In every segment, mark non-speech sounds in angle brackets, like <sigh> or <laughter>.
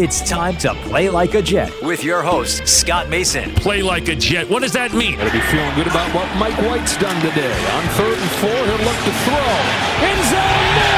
It's time to play like a Jet with your host, Scott Mason. Play like a Jet. What does that mean? Gotta be feeling good about what Mike White's done today. On third and four, he'll look to throw. End zone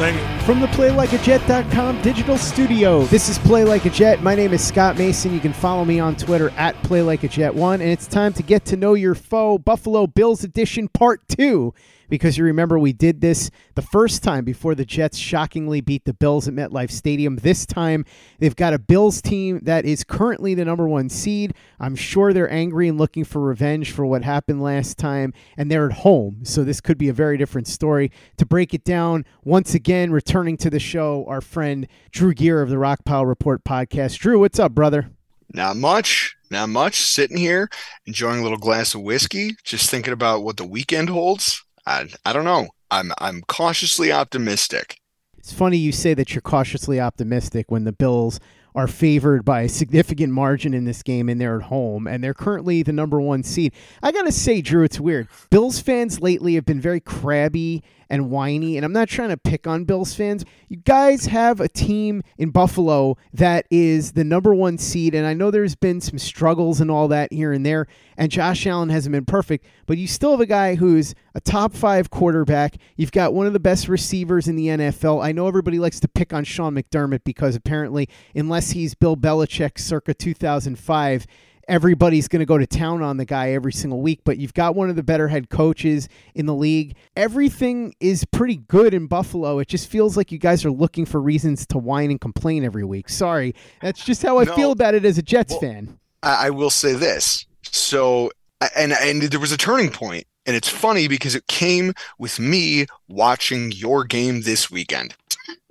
thank you. From the PlayLikeAJet.com digital studio, this is Play Like a Jet. My name is Scott Mason. You can follow me on Twitter at PlayLikeAJet1, and it's time to get to know your foe, Buffalo Bills Edition Part 2 because you remember we did this the first time before the Jets shockingly beat the Bills at MetLife Stadium. This time, they've got a Bills team that is currently the number one seed. I'm sure they're angry and looking for revenge for what happened last time, and they're at home, so this could be a very different story. To break it down, once again, returning to the show, our friend Drew Gear of the Rock Pile Report podcast. Drew, what's up, brother? Not much. Not much. Sitting here, enjoying a little glass of whiskey, just thinking about what the weekend holds. I, I don't know. I'm I'm cautiously optimistic. It's funny you say that you're cautiously optimistic when the Bills are favored by a significant margin in this game and they're at home and they're currently the number one seed. I got to say, Drew, it's weird. Bills fans lately have been very crabby and whiny, and I'm not trying to pick on Bills fans. You guys have a team in Buffalo that is the number one seed, and I know there's been some struggles and all that here and there, and Josh Allen hasn't been perfect, but you still have a guy who's a top five quarterback. You've got one of the best receivers in the NFL. I know everybody likes to pick on Sean McDermott because apparently, unless he's Bill Belichick circa 2005, everybody's going to go to town on the guy every single week, but you've got one of the better head coaches in the league. Everything is pretty good in Buffalo. It just feels like you guys are looking for reasons to whine and complain every week. Sorry. That's just how I No. feel about it as a Jets Well, fan. I, I will say this. So, and and there was a turning point, and it's funny because it came with me watching your game this weekend.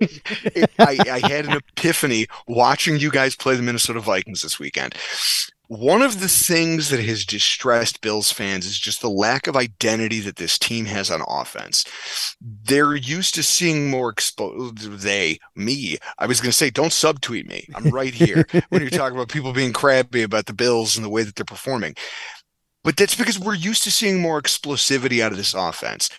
<laughs> I, I had an epiphany watching you guys play the Minnesota Vikings this weekend. One of the things that has distressed Bills fans is just the lack of identity that this team has on offense. They're used to seeing more exposed. They, me, I was going to say, don't subtweet me. I'm right here <laughs> when you're talking about people being crabby about the Bills and the way that they're performing. But that's because we're used to seeing more explosivity out of this offense.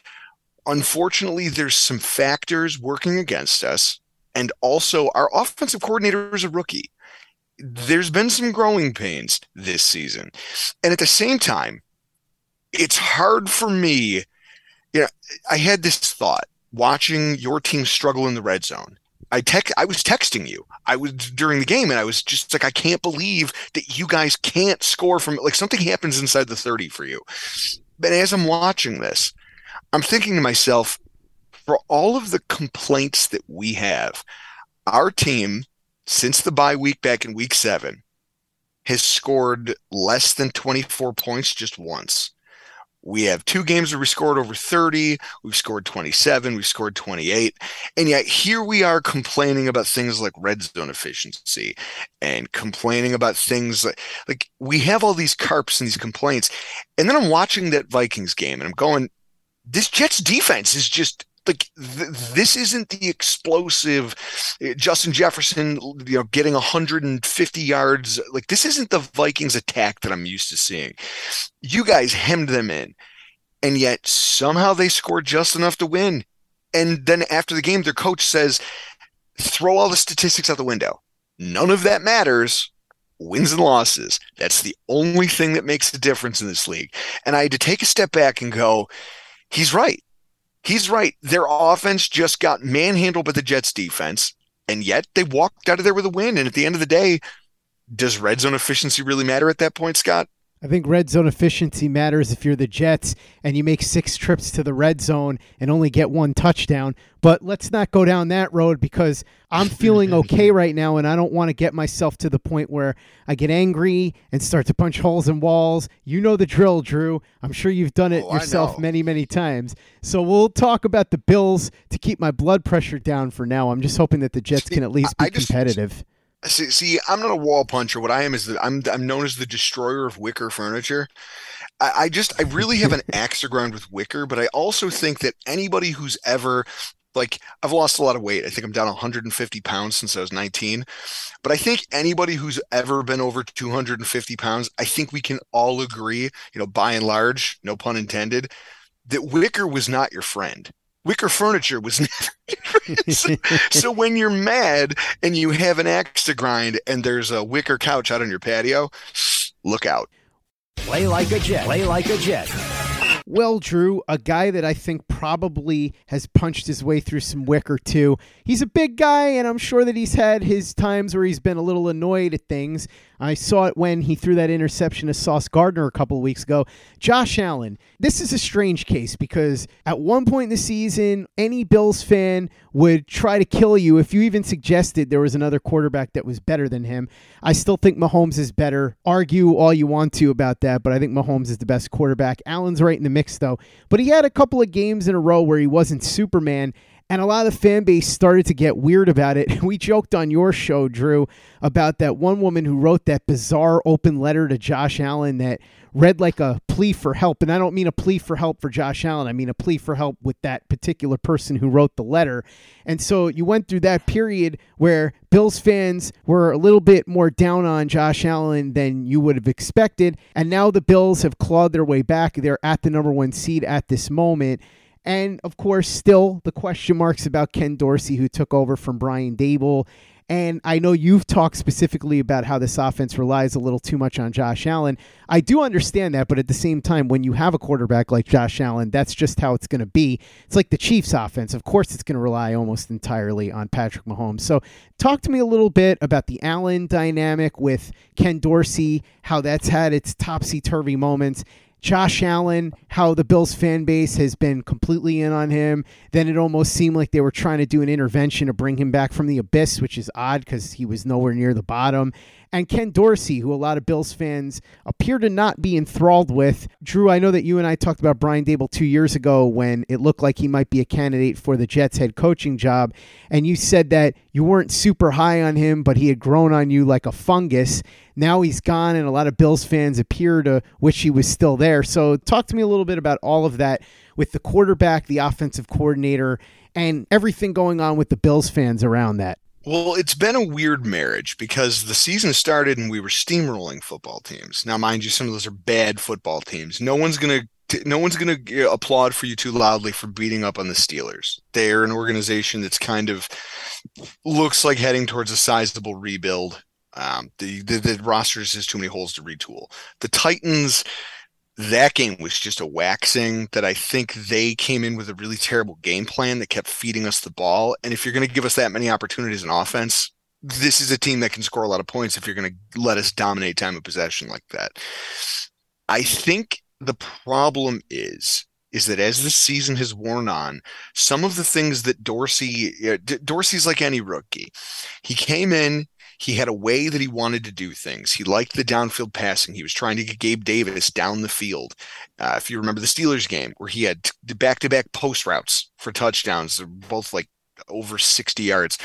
Unfortunately, there's some factors working against us. And also, our offensive coordinator is a rookie. There's been some growing pains this season. And at the same time, it's hard for me. You know, I had this thought watching your team struggle in the red zone. I text I was texting you. I was during the game and I was just like I can't believe that you guys can't score from like something happens inside the 30 for you. But as I'm watching this, I'm thinking to myself for all of the complaints that we have, our team since the bye week back in week 7 has scored less than 24 points just once. We have two games where we scored over 30. We've scored 27. We've scored 28. And yet here we are complaining about things like red zone efficiency and complaining about things like, like we have all these carps and these complaints. And then I'm watching that Vikings game and I'm going, this Jets defense is just like th- this isn't the explosive uh, Justin Jefferson, you know, getting 150 yards. Like this isn't the Vikings attack that I'm used to seeing. You guys hemmed them in, and yet somehow they scored just enough to win. And then after the game, their coach says, "Throw all the statistics out the window. None of that matters." Wins and losses. That's the only thing that makes a difference in this league. And I had to take a step back and go, he's right. He's right. Their offense just got manhandled by the Jets defense, and yet they walked out of there with a win. And at the end of the day, does red zone efficiency really matter at that point, Scott? I think red zone efficiency matters if you're the Jets and you make six trips to the red zone and only get one touchdown. But let's not go down that road because I'm <laughs> feeling okay right now and I don't want to get myself to the point where I get angry and start to punch holes in walls. You know the drill, Drew. I'm sure you've done it Oh, yourself many, many times. So we'll talk about the Bills to keep my blood pressure down for now. I'm just hoping that the Jets See, can at least be I- I just- competitive. See, see, I'm not a wall puncher. What I am is that I'm I'm known as the destroyer of wicker furniture. I, I just I really have an <laughs> axe to grind with wicker, but I also think that anybody who's ever like I've lost a lot of weight. I think I'm down 150 pounds since I was 19. But I think anybody who's ever been over 250 pounds, I think we can all agree, you know, by and large, no pun intended, that wicker was not your friend. Wicker furniture was <laughs> never so, so when you're mad and you have an axe to grind and there's a wicker couch out on your patio, look out. Play like a Jet. Play like a Jet. Well, Drew, a guy that I think probably has punched his way through some wicker too. He's a big guy, and I'm sure that he's had his times where he's been a little annoyed at things. I saw it when he threw that interception to Sauce Gardner a couple of weeks ago. Josh Allen, this is a strange case because at one point in the season, any Bills fan would try to kill you if you even suggested there was another quarterback that was better than him. I still think Mahomes is better. Argue all you want to about that, but I think Mahomes is the best quarterback. Allen's right in the mix, though. But he had a couple of games in a row where he wasn't Superman. And a lot of the fan base started to get weird about it. <laughs> We joked on your show, Drew, about that one woman who wrote that bizarre open letter to Josh Allen that read like a plea for help. And I don't mean a plea for help for Josh Allen, I mean a plea for help with that particular person who wrote the letter. And so you went through that period where Bills fans were a little bit more down on Josh Allen than you would have expected. And now the Bills have clawed their way back. They're at the number one seed at this moment. And of course, still the question marks about Ken Dorsey, who took over from Brian Daboll. And I know you've talked specifically about how this offense relies a little too much on Josh Allen. I do understand that, but at the same time, when you have a quarterback like Josh Allen, that's just how it's going to be. It's like the Chiefs offense. Of course, it's going to rely almost entirely on Patrick Mahomes. So, talk to me a little bit about the Allen dynamic with Ken Dorsey, how that's had its topsy turvy moments. Josh Allen, how the Bills fan base has been completely in on him. Then it almost seemed like they were trying to do an intervention to bring him back from the abyss, which is odd because he was nowhere near the bottom. And Ken Dorsey, who a lot of Bills fans appear to not be enthralled with. Drew, I know that you and I talked about Brian Daboll two years ago when it looked like he might be a candidate for the Jets head coaching job. And you said that you weren't super high on him, but he had grown on you like a fungus. Now he's gone, and a lot of Bills fans appear to wish he was still there. So, talk to me a little bit about all of that with the quarterback, the offensive coordinator, and everything going on with the Bills fans around that. Well, it's been a weird marriage because the season started and we were steamrolling football teams. Now, mind you, some of those are bad football teams. No one's gonna no one's gonna uh, applaud for you too loudly for beating up on the Steelers. They're an organization that's kind of looks like heading towards a sizable rebuild. Um, the, the the roster just has too many holes to retool. The Titans that game was just a waxing that I think they came in with a really terrible game plan that kept feeding us the ball. And if you're going to give us that many opportunities in offense, this is a team that can score a lot of points if you're going to let us dominate time of possession like that. I think the problem is is that as the season has worn on, some of the things that Dorsey Dorsey's like any rookie. He came in, he had a way that he wanted to do things. He liked the downfield passing. He was trying to get Gabe Davis down the field. Uh, if you remember the Steelers game where he had back to back post routes for touchdowns, they're both like over 60 yards.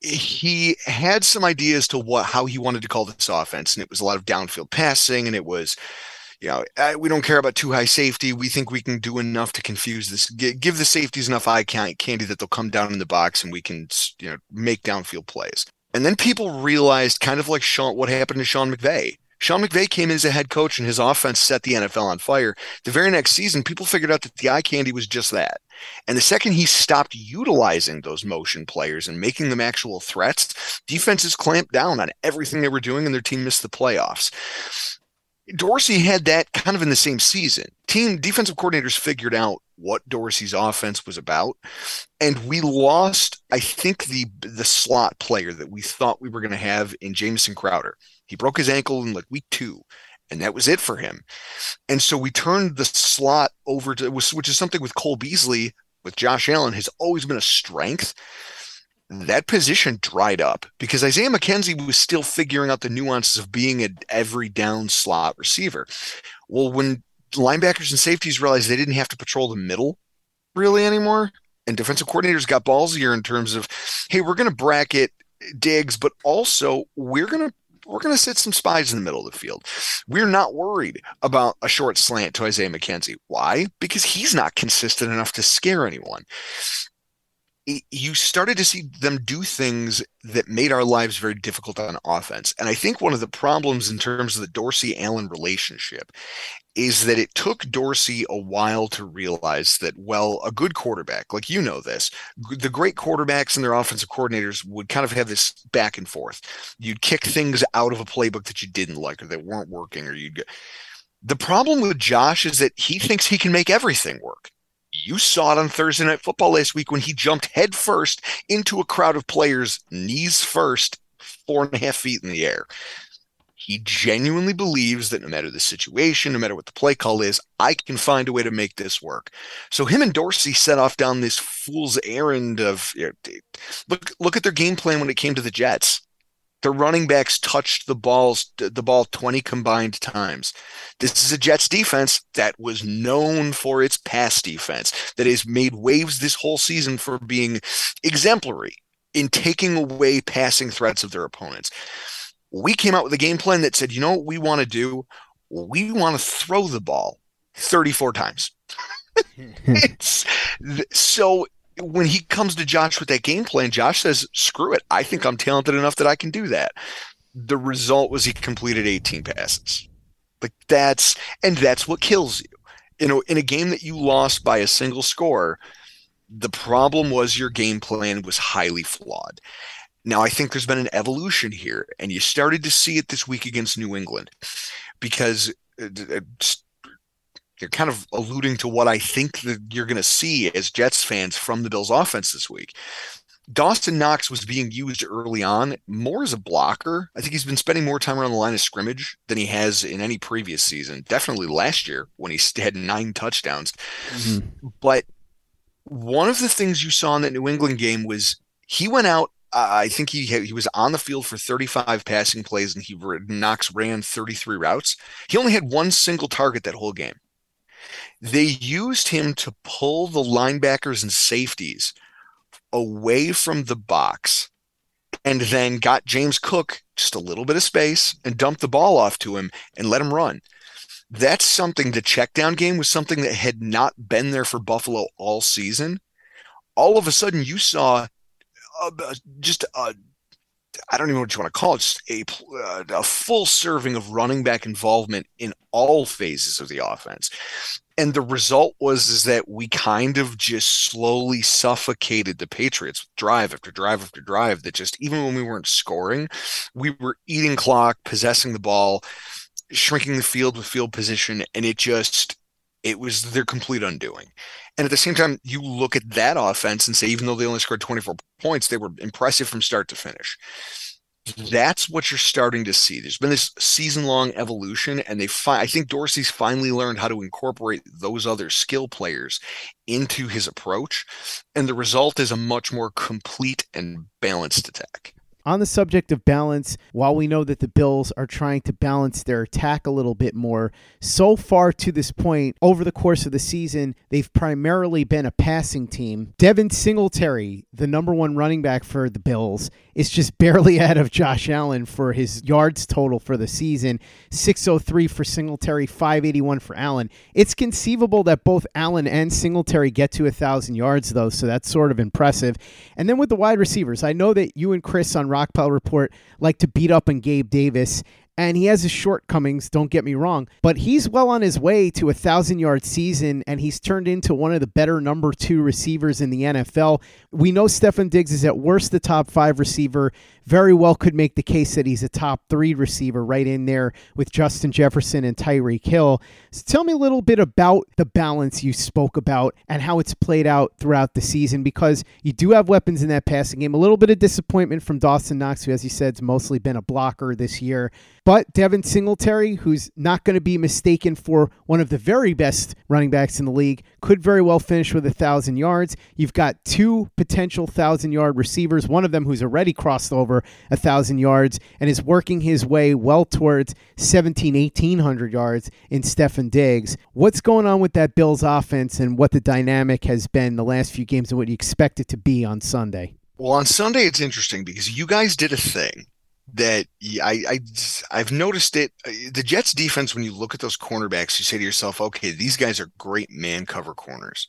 He had some ideas to what how he wanted to call this offense, and it was a lot of downfield passing, and it was you know, we don't care about two high safety. We think we can do enough to confuse this. Give the safeties enough eye candy that they'll come down in the box and we can, you know, make downfield plays. And then people realized, kind of like Sean, what happened to Sean McVay. Sean McVay came in as a head coach and his offense set the NFL on fire. The very next season, people figured out that the eye candy was just that. And the second he stopped utilizing those motion players and making them actual threats, defenses clamped down on everything they were doing and their team missed the playoffs. Dorsey had that kind of in the same season. Team defensive coordinators figured out what Dorsey's offense was about, and we lost. I think the the slot player that we thought we were going to have in Jameson Crowder. He broke his ankle in like week two, and that was it for him. And so we turned the slot over to which is something with Cole Beasley with Josh Allen has always been a strength. That position dried up because Isaiah McKenzie was still figuring out the nuances of being an every down slot receiver. Well, when linebackers and safeties realized they didn't have to patrol the middle really anymore, and defensive coordinators got ballsier in terms of, hey, we're going to bracket Diggs, but also we're going to we're going to sit some spies in the middle of the field. We're not worried about a short slant to Isaiah McKenzie. Why? Because he's not consistent enough to scare anyone. You started to see them do things that made our lives very difficult on offense. And I think one of the problems in terms of the Dorsey Allen relationship is that it took Dorsey a while to realize that, well, a good quarterback, like you know this, the great quarterbacks and their offensive coordinators would kind of have this back and forth. You'd kick things out of a playbook that you didn't like or that weren't working, or you'd go. The problem with Josh is that he thinks he can make everything work. You saw it on Thursday Night Football last week when he jumped headfirst into a crowd of players, knees first, four and a half feet in the air. He genuinely believes that no matter the situation, no matter what the play call is, I can find a way to make this work. So him and Dorsey set off down this fool's errand of you know, look look at their game plan when it came to the Jets. Their running backs touched the balls the ball 20 combined times. This is a Jets defense that was known for its pass defense, that has made waves this whole season for being exemplary in taking away passing threats of their opponents we came out with a game plan that said, you know what we want to do? We want to throw the ball 34 times. <laughs> so when he comes to Josh with that game plan, Josh says, screw it. I think I'm talented enough that I can do that. The result was he completed 18 passes. Like that's, and that's what kills you. You know, in a game that you lost by a single score, the problem was your game plan was highly flawed. Now, I think there's been an evolution here, and you started to see it this week against New England because uh, uh, you're kind of alluding to what I think that you're going to see as Jets fans from the Bills offense this week. Dawson Knox was being used early on more as a blocker. I think he's been spending more time around the line of scrimmage than he has in any previous season. Definitely last year when he had nine touchdowns. Mm-hmm. But one of the things you saw in that New England game was he went out I think he he was on the field for 35 passing plays and he Knox ran 33 routes. He only had one single target that whole game. They used him to pull the linebackers and safeties away from the box and then got James Cook just a little bit of space and dumped the ball off to him and let him run. That's something the check down game was something that had not been there for Buffalo all season. All of a sudden, you saw just a I don't even know what you want to call it, just a, uh, a full serving of running back involvement in all phases of the offense. And the result was is that we kind of just slowly suffocated the Patriots drive after drive after drive that just even when we weren't scoring, we were eating clock, possessing the ball, shrinking the field with field position, and it just it was their complete undoing. And at the same time, you look at that offense and say, even though they only scored 24 points, they were impressive from start to finish. That's what you're starting to see. There's been this season long evolution, and they fi- I think Dorsey's finally learned how to incorporate those other skill players into his approach. And the result is a much more complete and balanced attack. On the subject of balance, while we know that the Bills are trying to balance their attack a little bit more, so far to this point, over the course of the season, they've primarily been a passing team. Devin Singletary, the number one running back for the Bills, is just <laughs> barely ahead of Josh Allen for his yards total for the season 603 for Singletary, 581 for Allen. It's conceivable that both Allen and Singletary get to a 1,000 yards, though, so that's sort of impressive. And then with the wide receivers, I know that you and Chris on Rockpile Report like to beat up on Gabe Davis, and he has his shortcomings, don't get me wrong, but he's well on his way to a thousand yard season, and he's turned into one of the better number two receivers in the NFL. We know Stefon Diggs is at worst the top five receiver. very well could make the case that he's a top three receiver right in there with Justin Jefferson and Tyreek Hill. So tell me a little bit about the balance you spoke about and how it's played out throughout the season because you do have weapons in that passing game. A little bit of disappointment from Dawson Knox, who, as you said, has mostly been a blocker this year. But Devin Singletary, who's not going to be mistaken for one of the very best running backs in the league, could very well finish with a thousand yards. You've got two potential thousand yard receivers, one of them who's already crossed over a thousand yards and is working his way well towards 17, 1800 yards in Stefon Diggs. What's going on with that Bills offense and what the dynamic has been the last few games and what you expect it to be on Sunday? Well, on Sunday, it's interesting because you guys did a thing that I, I I've noticed it. Uh, the Jets defense, when you look at those cornerbacks, you say to yourself, okay, these guys are great man cover corners.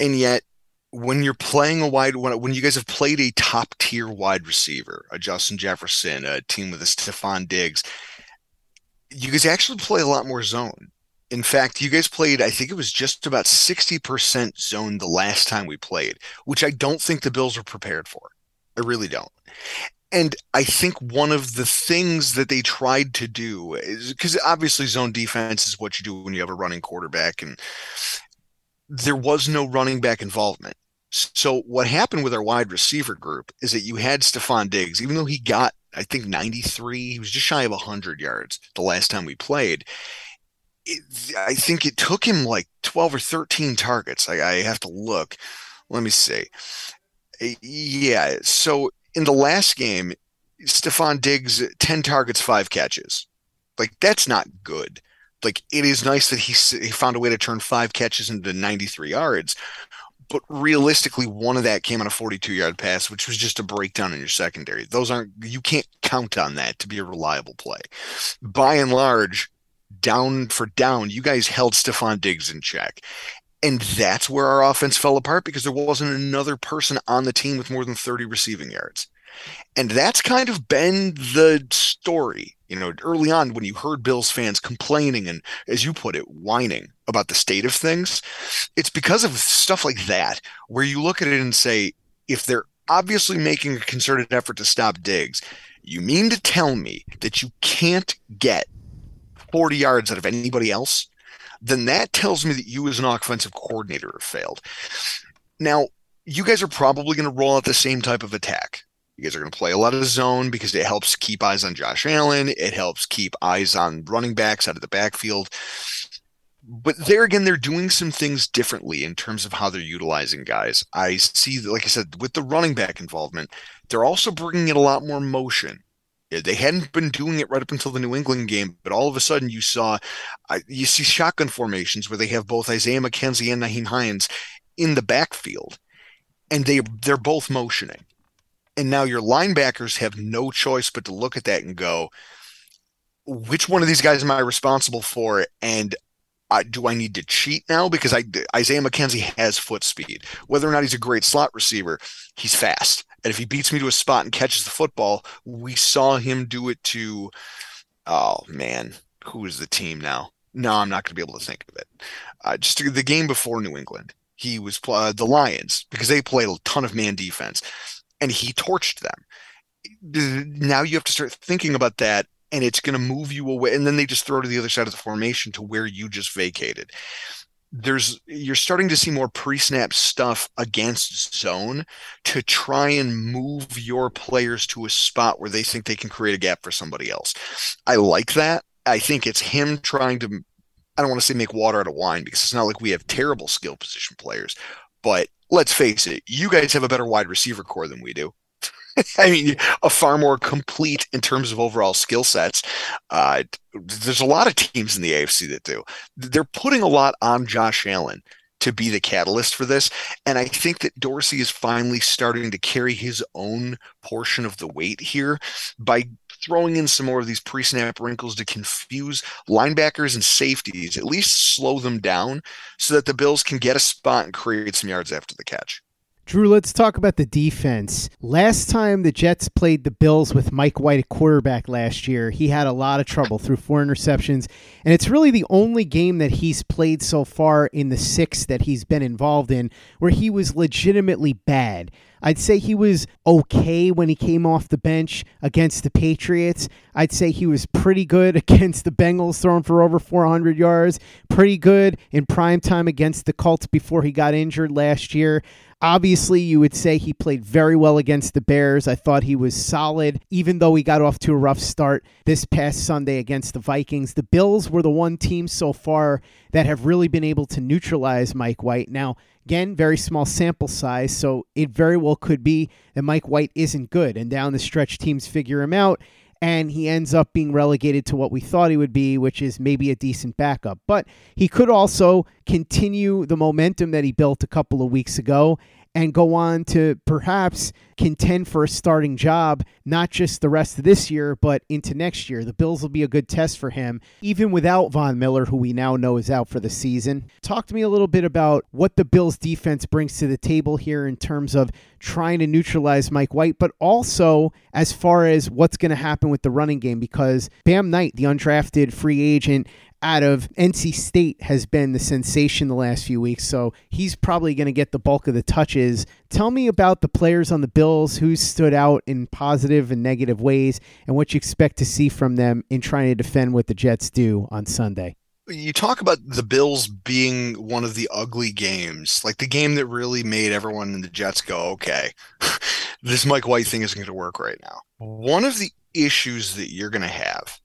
And yet, when you're playing a wide when, when you guys have played a top tier wide receiver, a Justin Jefferson, a team with a Stefon Diggs, you guys actually play a lot more zone. In fact, you guys played, I think it was just about 60% zone the last time we played, which I don't think the Bills were prepared for. I really don't. And I think one of the things that they tried to do is because obviously zone defense is what you do when you have a running quarterback, and there was no running back involvement. So what happened with our wide receiver group is that you had Stefon Diggs, even though he got, I think, 93, he was just shy of 100 yards the last time we played. It, I think it took him like 12 or 13 targets. I, I have to look. Let me see. Eh, yeah. So in the last game, Stefon Diggs, 10 targets, five catches. Like, that's not good. Like, it is nice that he, he found a way to turn five catches into 93 yards. But realistically, one of that came on a 42 yard pass, which was just a breakdown in your secondary. Those aren't, you can't count on that to be a reliable play. By and large, down for down, you guys held Stefon Diggs in check. And that's where our offense fell apart because there wasn't another person on the team with more than 30 receiving yards. And that's kind of been the story. You know, early on when you heard Bills fans complaining and, as you put it, whining about the state of things, it's because of stuff like that, where you look at it and say, if they're obviously making a concerted effort to stop Diggs, you mean to tell me that you can't get 40 yards out of anybody else? Then that tells me that you as an offensive coordinator have failed. Now, you guys are probably going to roll out the same type of attack. You guys are going to play a lot of zone because it helps keep eyes on Josh Allen. It helps keep eyes on running backs out of the backfield. But there again, they're doing some things differently in terms of how they're utilizing guys. I see, like I said, with the running back involvement, they're also bringing in a lot more motion. They hadn't been doing it right up until the New England game, but all of a sudden you saw, you see shotgun formations where they have both Isaiah McKenzie and Nyheim Hines in the backfield, and they they're both motioning, and now your linebackers have no choice but to look at that and go, which one of these guys am I responsible for? And do I need to cheat now? Because I, Isaiah McKenzie has foot speed. Whether or not he's a great slot receiver, he's fast. And if he beats me to a spot and catches the football, we saw him do it to, oh man, who is the team now? No, I'm not going to be able to think of it. Uh, just the game before New England, he was uh, the Lions because they played a ton of man defense, and he torched them. Now you have to start thinking about that and it's going to move you away. And then they just throw to the other side of the formation to where you just vacated there's you're starting to see more pre-snap stuff against zone to try and move your players to a spot where they think they can create a gap for somebody else. I like that. I think it's him trying to I don't want to say make water out of wine because it's not like we have terrible skill position players, but let's face it, you guys have a better wide receiver corps than we do. <laughs> I mean, a far more complete in terms of overall skill sets. Uh, there's a lot of teams in the AFC that do. They're putting a lot on Josh Allen to be the catalyst for this. And I think that Dorsey is finally starting to carry his own portion of the weight here by throwing in some more of these pre snap wrinkles to confuse linebackers and safeties, at least slow them down so that the Bills can get a spot and create some yards after the catch. Drew, let's talk about the defense. Last time the Jets played the Bills with Mike White at quarterback last year, he had a lot of trouble threw four interceptions. And it's really the only game that he's played so far in the six that he's been involved in where he was legitimately bad. I'd say he was okay when he came off the bench against the Patriots. I'd say he was pretty good <laughs> against the Bengals, throwing for over 400 yards. Pretty good in prime time against the Colts before he got injured last year. Obviously, you would say he played very well against the Bears. I thought he was solid, even though he got off to a rough start this past Sunday against the Vikings. The Bills were the one team so far that have really been able to neutralize Mike White. Now, again, very small sample size, so it very well could be that Mike White isn't good, and down the stretch, teams figure him out and he ends up being relegated to what we thought he would be, which is maybe a decent backup. But he could also continue the momentum that he built a couple of weeks ago and go on to perhaps contend for a starting job, not just the rest of this year, but into next year. The Bills will be a good test for him, even without Von Miller, who we now know is out for the season. Talk to me a little bit about what the Bills defense brings to the table here in terms of trying to neutralize Mike White, but also as far as what's going to happen with the running game, because Bam Knight, the undrafted free agent, out of NC State has been the sensation the last few weeks, so he's probably going to get the bulk of the touches. Tell me about the players on the Bills who stood out in positive and negative ways and what you expect to see from them in trying to defend what the Jets do on Sunday. You talk about the Bills being one of the ugly games, like the game that really made everyone in the Jets go, okay, <laughs> this Mike White thing isn't going to work right now. One of the issues that you're going to have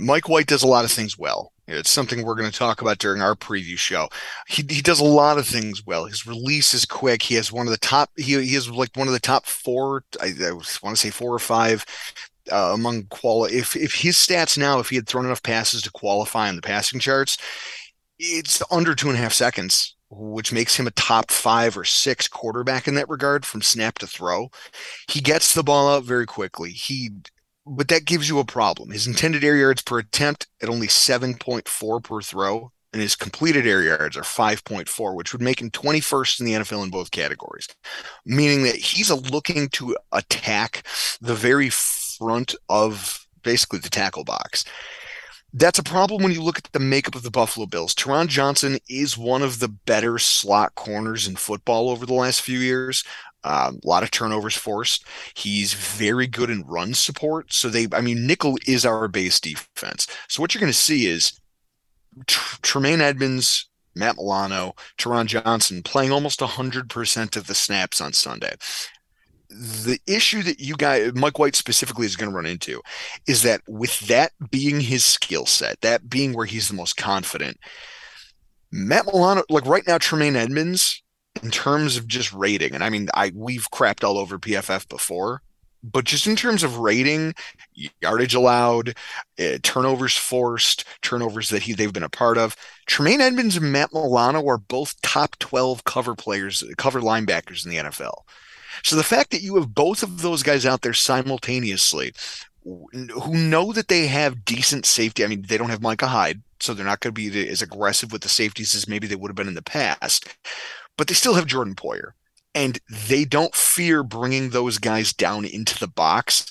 Mike White does a lot of things well. It's something we're going to talk about during our preview show. He, he does a lot of things well. His release is quick. He has one of the top. He he is like one of the top four. I, I want to say four or five uh, among quality. If if his stats now, if he had thrown enough passes to qualify on the passing charts, it's under two and a half seconds, which makes him a top five or six quarterback in that regard from snap to throw. He gets the ball out very quickly. He but that gives you a problem. His intended air yards per attempt at only 7.4 per throw, and his completed air yards are 5.4, which would make him 21st in the NFL in both categories, meaning that he's looking to attack the very front of basically the tackle box. That's a problem when you look at the makeup of the Buffalo Bills. Taron Johnson is one of the better slot corners in football over the last few years. Um, a lot of turnovers forced. He's very good in run support. So they, I mean, nickel is our base defense. So what you're going to see is Tr- Tremaine Edmunds, Matt Milano, Taron Johnson playing almost 100% of the snaps on Sunday. The issue that you guys, Mike White specifically, is going to run into is that with that being his skill set, that being where he's the most confident, Matt Milano, like right now, Tremaine Edmunds, in terms of just rating, and I mean, I we've crapped all over PFF before, but just in terms of rating, yardage allowed, uh, turnovers forced, turnovers that he they've been a part of. Tremaine Edmunds and Matt Milano are both top 12 cover players, cover linebackers in the NFL. So the fact that you have both of those guys out there simultaneously who know that they have decent safety. I mean, they don't have Micah Hyde, so they're not going to be as aggressive with the safeties as maybe they would have been in the past but they still have Jordan Poyer. And they don't fear bringing those guys down into the box.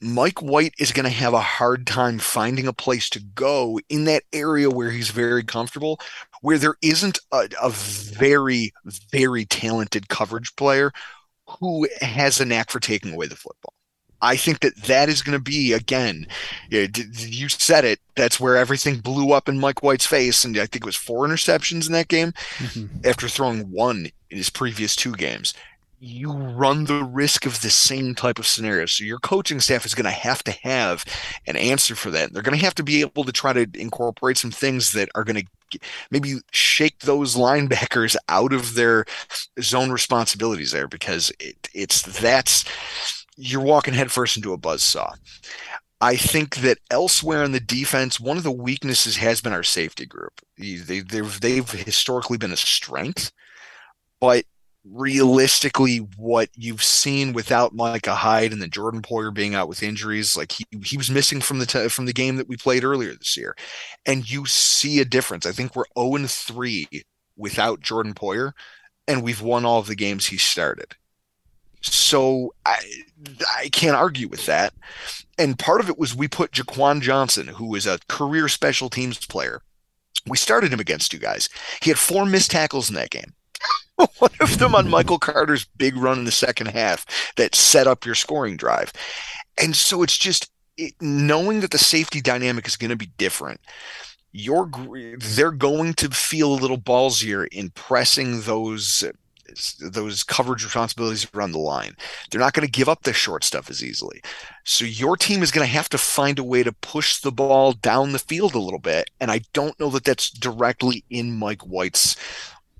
Mike White is going to have a hard time finding a place to go in that area where he's very comfortable, where there isn't a, a very, very talented coverage player who has a knack for taking away the football. I think that that is going to be again. You said it. That's where everything blew up in Mike White's face, and I think it was four interceptions in that game mm-hmm. after throwing one in his previous two games. You run the risk of the same type of scenario. So your coaching staff is going to have to have an answer for that. They're going to have to be able to try to incorporate some things that are going to maybe shake those linebackers out of their zone responsibilities there because it, it's that's you're walking headfirst into a buzz saw. I think that elsewhere in the defense, one of the weaknesses has been our safety group. They, they've, they've historically been a strength, but realistically, what you've seen without Micah Hyde and the Jordan Poyer being out with injuries, like he, he was missing from the t- from the game that we played earlier this year, and you see a difference. I think we're zero and three without Jordan Poyer and we've won all of the games he started. So I I can't argue with that. And part of it was we put Jaquan Johnson, who is a career special teams player. We started him against you guys. He had four missed tackles in that game. <laughs> One of them on Michael Carter's big run in the second half that set up your scoring drive. And so it's just it, knowing that the safety dynamic is going to be different. You're they're going to feel a little ballsier in pressing those those coverage responsibilities around the line. They're not going to give up the short stuff as easily. So your team is going to have to find a way to push the ball down the field a little bit. And I don't know that that's directly in Mike White's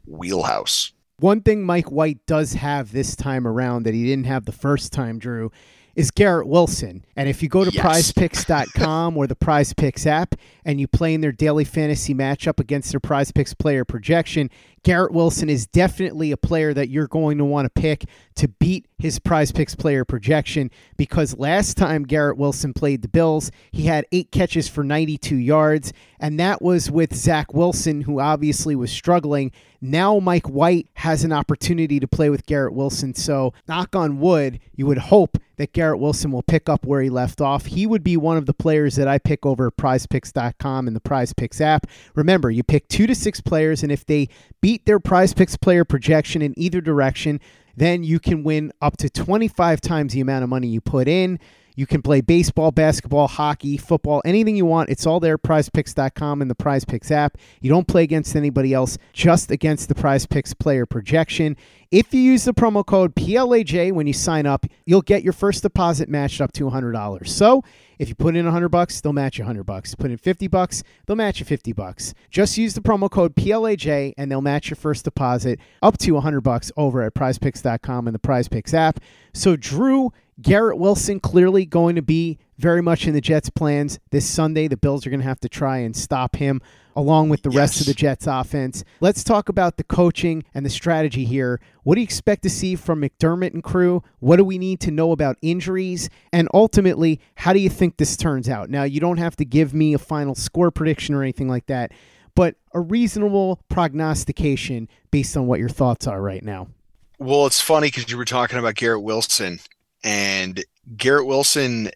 wheelhouse. One thing Mike White does have this time around that he didn't have the first time, Drew, is Garrett Wilson. And if you go to yes. prizepicks.com or the Prize Picks app and you play in their daily fantasy matchup against their Prize Picks player projection, Garrett Wilson is definitely a player that you're going to want to pick to beat his Prize Picks player projection because last time Garrett Wilson played the Bills, he had eight catches for 92 yards, and that was with Zach Wilson, who obviously was struggling. Now Mike White has an opportunity to play with Garrett Wilson, so knock on wood, you would hope that Garrett Wilson will pick up where he left off. He would be one of the players that I pick over prizepicks.com and the Prize Picks app. Remember, you pick two to six players, and if they beat their Prize Picks player projection in either direction, then you can win up to 25 times the amount of money you put in. You can play baseball, basketball, hockey, football, anything you want. It's all there, prizepicks.com and the Prize Picks app. You don't play against anybody else, just against the Prize Picks player projection. If you use the promo code PLAJ when you sign up, you'll get your first deposit matched up to $100. So, if you put in 100 bucks, they'll match you 100 bucks. Put in 50 bucks, they'll match you 50 bucks. Just use the promo code PLAJ and they'll match your first deposit up to 100 bucks over at prizepicks.com and the prizepicks app. So Drew Garrett Wilson clearly going to be very much in the Jets' plans this Sunday. The Bills are going to have to try and stop him along with the yes. rest of the Jets' offense. Let's talk about the coaching and the strategy here. What do you expect to see from McDermott and crew? What do we need to know about injuries? And ultimately, how do you think this turns out? Now, you don't have to give me a final score prediction or anything like that, but a reasonable prognostication based on what your thoughts are right now. Well, it's funny because you were talking about Garrett Wilson and Garrett Wilson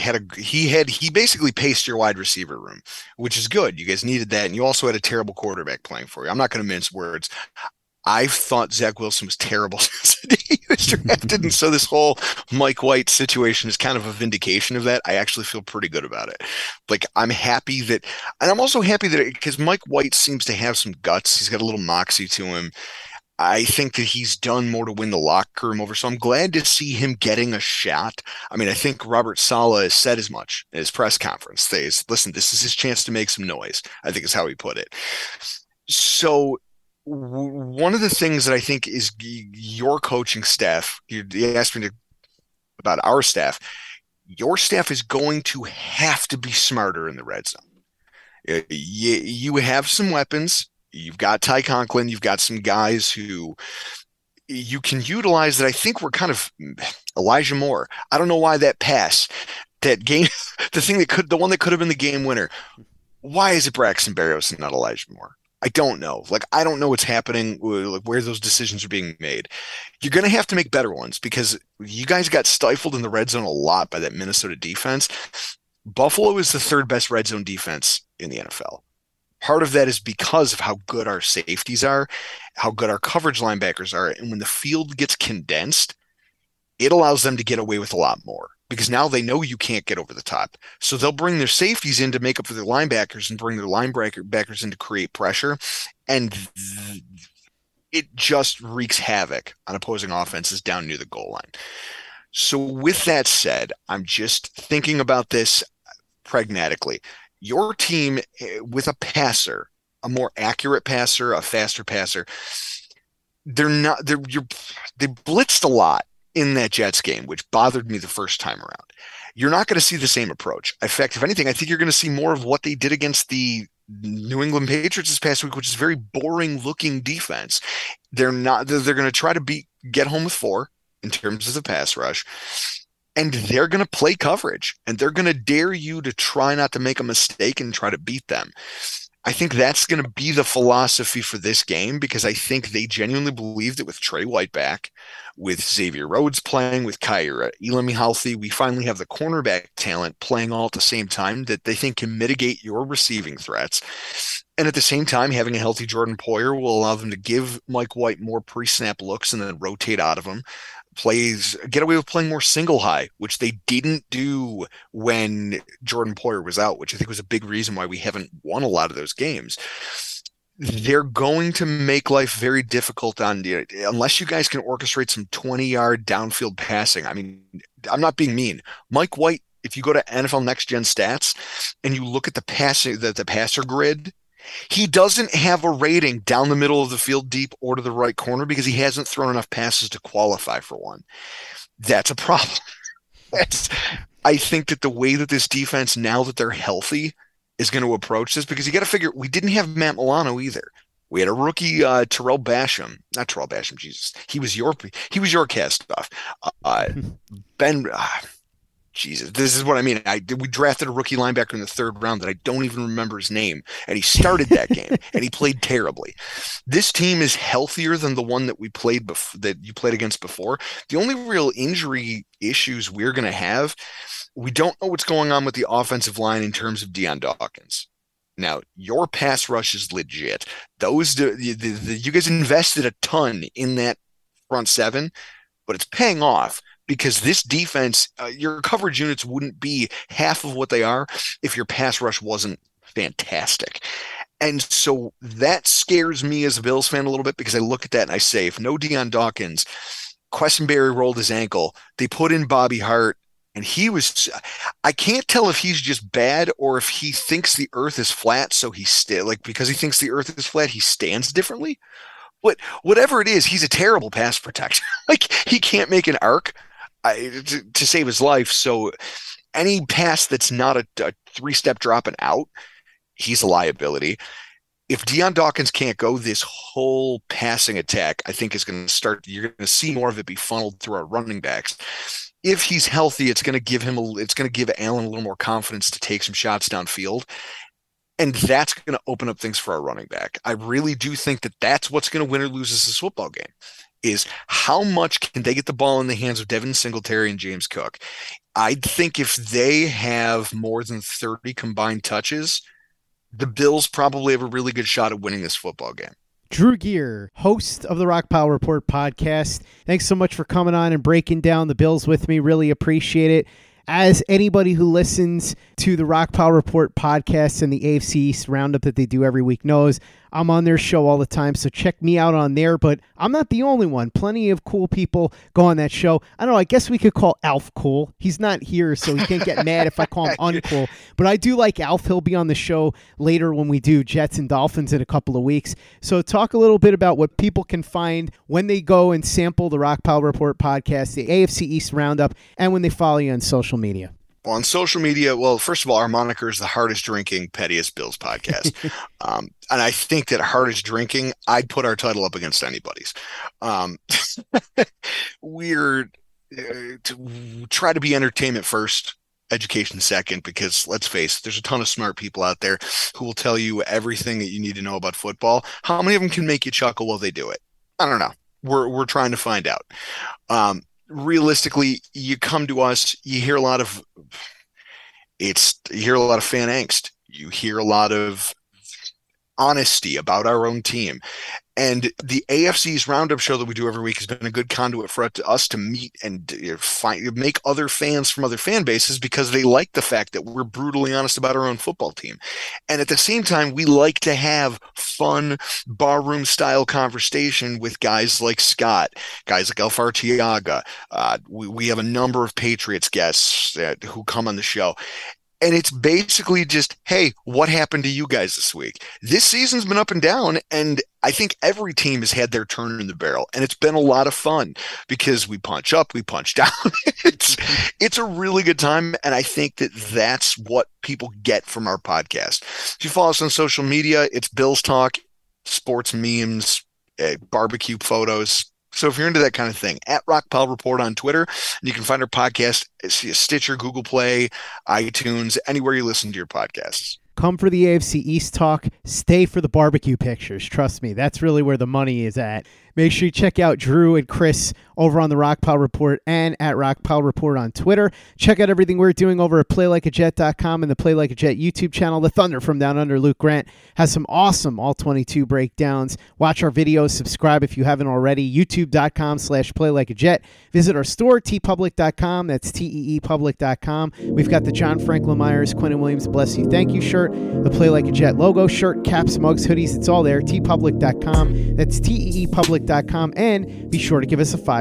had a he had he basically paced your wide receiver room, which is good. You guys needed that, and you also had a terrible quarterback playing for you. I'm not going to mince words. I thought Zach Wilson was terrible <laughs> since he was drafted, and <laughs> so this whole Mike White situation is kind of a vindication of that. I actually feel pretty good about it. Like I'm happy that, and I'm also happy that because Mike White seems to have some guts. He's got a little moxie to him. I think that he's done more to win the locker room over. So I'm glad to see him getting a shot. I mean, I think Robert Saleh has said as much in his press conference. They listen, this is his chance to make some noise. I think is how he put it. So one of the things that I think is your coaching staff. You, asked me to, about our staff. Your staff is going to have to be smarter in the red zone. You, you have some weapons You've got Ty Conklin. You've got some guys who you can utilize that. I think we're kind of Elijah Moore. I don't know why that pass, that game, <laughs> the thing that could, the one that could have been the game winner. Why is it Braxton Berrios and not Elijah Moore? I don't know. Like I don't know what's happening, like where those decisions are being made. You're going to have to make better ones because you guys got stifled in the red zone a lot by that Minnesota defense. Buffalo is the third best red zone defense in the NFL. Part of that is because of how good our safeties are, how good our coverage linebackers are. And when the field gets condensed, it allows them to get away with a lot more because now they know you can't get over the top. So they'll bring their safeties in to make up for their linebackers and bring their linebackers in to create pressure. And it just wreaks havoc on opposing offenses down near the goal line. So, with that said, I'm just thinking about this pragmatically your team eh, with a passer, a more accurate passer, a faster passer, they're not they're you're they blitzed a lot in that Jets game, which bothered me the first time around. You're not going to see the same approach. In fact, if anything, I think you're going to see more of what they did against the New England Patriots this past week, which is very boring looking defense. They're not they're, they're going to try to beat get home with four in terms of the pass rush and they're going to play coverage and they're going to dare you to try not to make a mistake and try to beat them. I think that's going to be the philosophy for this game because I think they genuinely believe that with Tre White back, with Xavier Rhodes playing, with Kaiir Elam healthy, we finally have the cornerback talent playing all at the same time that they think can mitigate your receiving threats. And at the same time, having a healthy Jordan Poyer will allow them to give Mike White more pre-snap looks and then rotate out of him plays get away with playing more single high, which they didn't do when Jordan Poyer was out, which I think was a big reason why we haven't won a lot of those games. They're going to make life very difficult on you unless you guys can orchestrate some 20 yard downfield passing. I mean, I'm not being mean. Mike White, if you go to NFL Next Gen Stats and you look at the passing the, the passer grid he doesn't have a rating down the middle of the field, deep or to the right corner because he hasn't thrown enough passes to qualify for one. That's a problem. <laughs> That's, I think that the way that this defense, now that they're healthy, is going to approach this because you got to figure we didn't have Matt Milano either. We had a rookie, uh, Tarell Basham, not Tarell Basham. Jesus, he was your he was your cast stuff. Uh, ben, uh, Jesus, this is what I mean. I we drafted a rookie linebacker in the third round that I don't even remember his name, and he started that game <laughs> and he played terribly. This team is healthier than the one that we played before that you played against before. The only real injury issues we're going to have, we don't know what's going on with the offensive line in terms of Dion Dawkins. Now, your pass rush is legit. Those the, the, the, you guys invested a ton in that front seven, but it's paying off because this defense, uh, your coverage units wouldn't be half of what they are if your pass rush wasn't fantastic. And so that scares me as a Bills fan a little bit because I look at that and I say, if no Dion Dawkins, Quessenberry rolled his ankle, they put in Bobby Hart, and he was I can't tell if he's just bad or if he thinks the earth is flat, so he still like because he thinks the earth is flat, he stands differently. But whatever it is, he's a terrible pass protector. <laughs> like he can't make an arc to, to, save his life. So any pass that's not a, a three step drop and out, he's a liability. If Dion Dawkins can't go, this whole passing attack, I think, is going to start. You're going to see more of it be funneled through our running backs. If he's healthy, it's going to give him a, it's going to give Allen a little more confidence to take some shots downfield and that's going to open up things for our running back. I really do think that that's what's going to win or lose this football game is how much can they get the ball in the hands of Devin Singletary and James Cook? I think if they have more than 30 combined touches, the Bills probably have a really good shot at winning this football game. Drew Gear, host of the Rockpile Report podcast. Thanks so much for coming on and breaking down the Bills with me. Really appreciate it. As anybody who listens to the Rockpile Report podcast and the AFC East roundup that they do every week knows, I'm on their show all the time, so check me out on there. But I'm not the only one. Plenty of cool people go on that show. I don't know. I guess we could call Alf cool. He's not here, so he can't get mad if I call him <laughs> uncool. But I do like Alf. He'll be on the show later when we do Jets and Dolphins in a couple of weeks. So talk a little bit about what people can find when they go and sample the Rockpile Report podcast, the AFC East Roundup, and when they follow you on social media. Well, on social media, well, first of all, our moniker is the hardest drinking, pettiest Bills podcast. <laughs> um, and I think that hardest drinking, I'd put our title up against anybody's. Um, <laughs> we're uh, to try to be entertainment first, education second, because let's face it, there's a ton of smart people out there who will tell you everything that you need to know about football. How many of them can make you chuckle while they do it? I don't know. We're, we're trying to find out. Um, realistically, you come to us, you hear a lot of it's you hear a lot of fan angst. You hear a lot of honesty about our own team. And the AFC's roundup show that we do every week has been a good conduit for us to meet and find make other fans from other fan bases because they like the fact that we're brutally honest about our own football team. And at the same time, we like to have fun barroom style conversation with guys like Scott, guys like Elfar Tiaga. Uh, we, we have a number of Patriots guests who come on the show and it's basically just hey what happened to you guys this week? This season's been up and down and i think every team has had their turn in the barrel and it's been a lot of fun because we punch up we punch <laughs> down. It's it's a really good time and i think that that's what people get from our podcast. If you follow us on social media it's bills talk sports memes uh, barbecue photos so if you're into that kind of thing, at Rockpile Report on Twitter, and you can find our podcast at Stitcher, Google Play, iTunes, anywhere you listen to your podcasts. Come for the AFC East talk. Stay for the barbecue pictures. Trust me, that's really where the money is at. Make sure you check out Drew and Chris over on the Rockpile Report and at Rockpile Report on Twitter. Check out everything we're doing over at PlayLikeAJet.com and the Play Like a Jet YouTube channel. The Thunder from Down Under, Luke Grant, has some awesome All 22 breakdowns. Watch our videos. Subscribe if you haven't already. YouTube.com slash Play Like a Jet. Visit our store, teepublic.com. That's T-E-E-Public.com. We've got the John Franklin Myers, Quinnen Williams, Bless You, Thank You shirt, the Play Like a Jet logo shirt, caps, mugs, hoodies. It's all there. teepublic.com. That's T-E-E-Public.com and be sure to give us a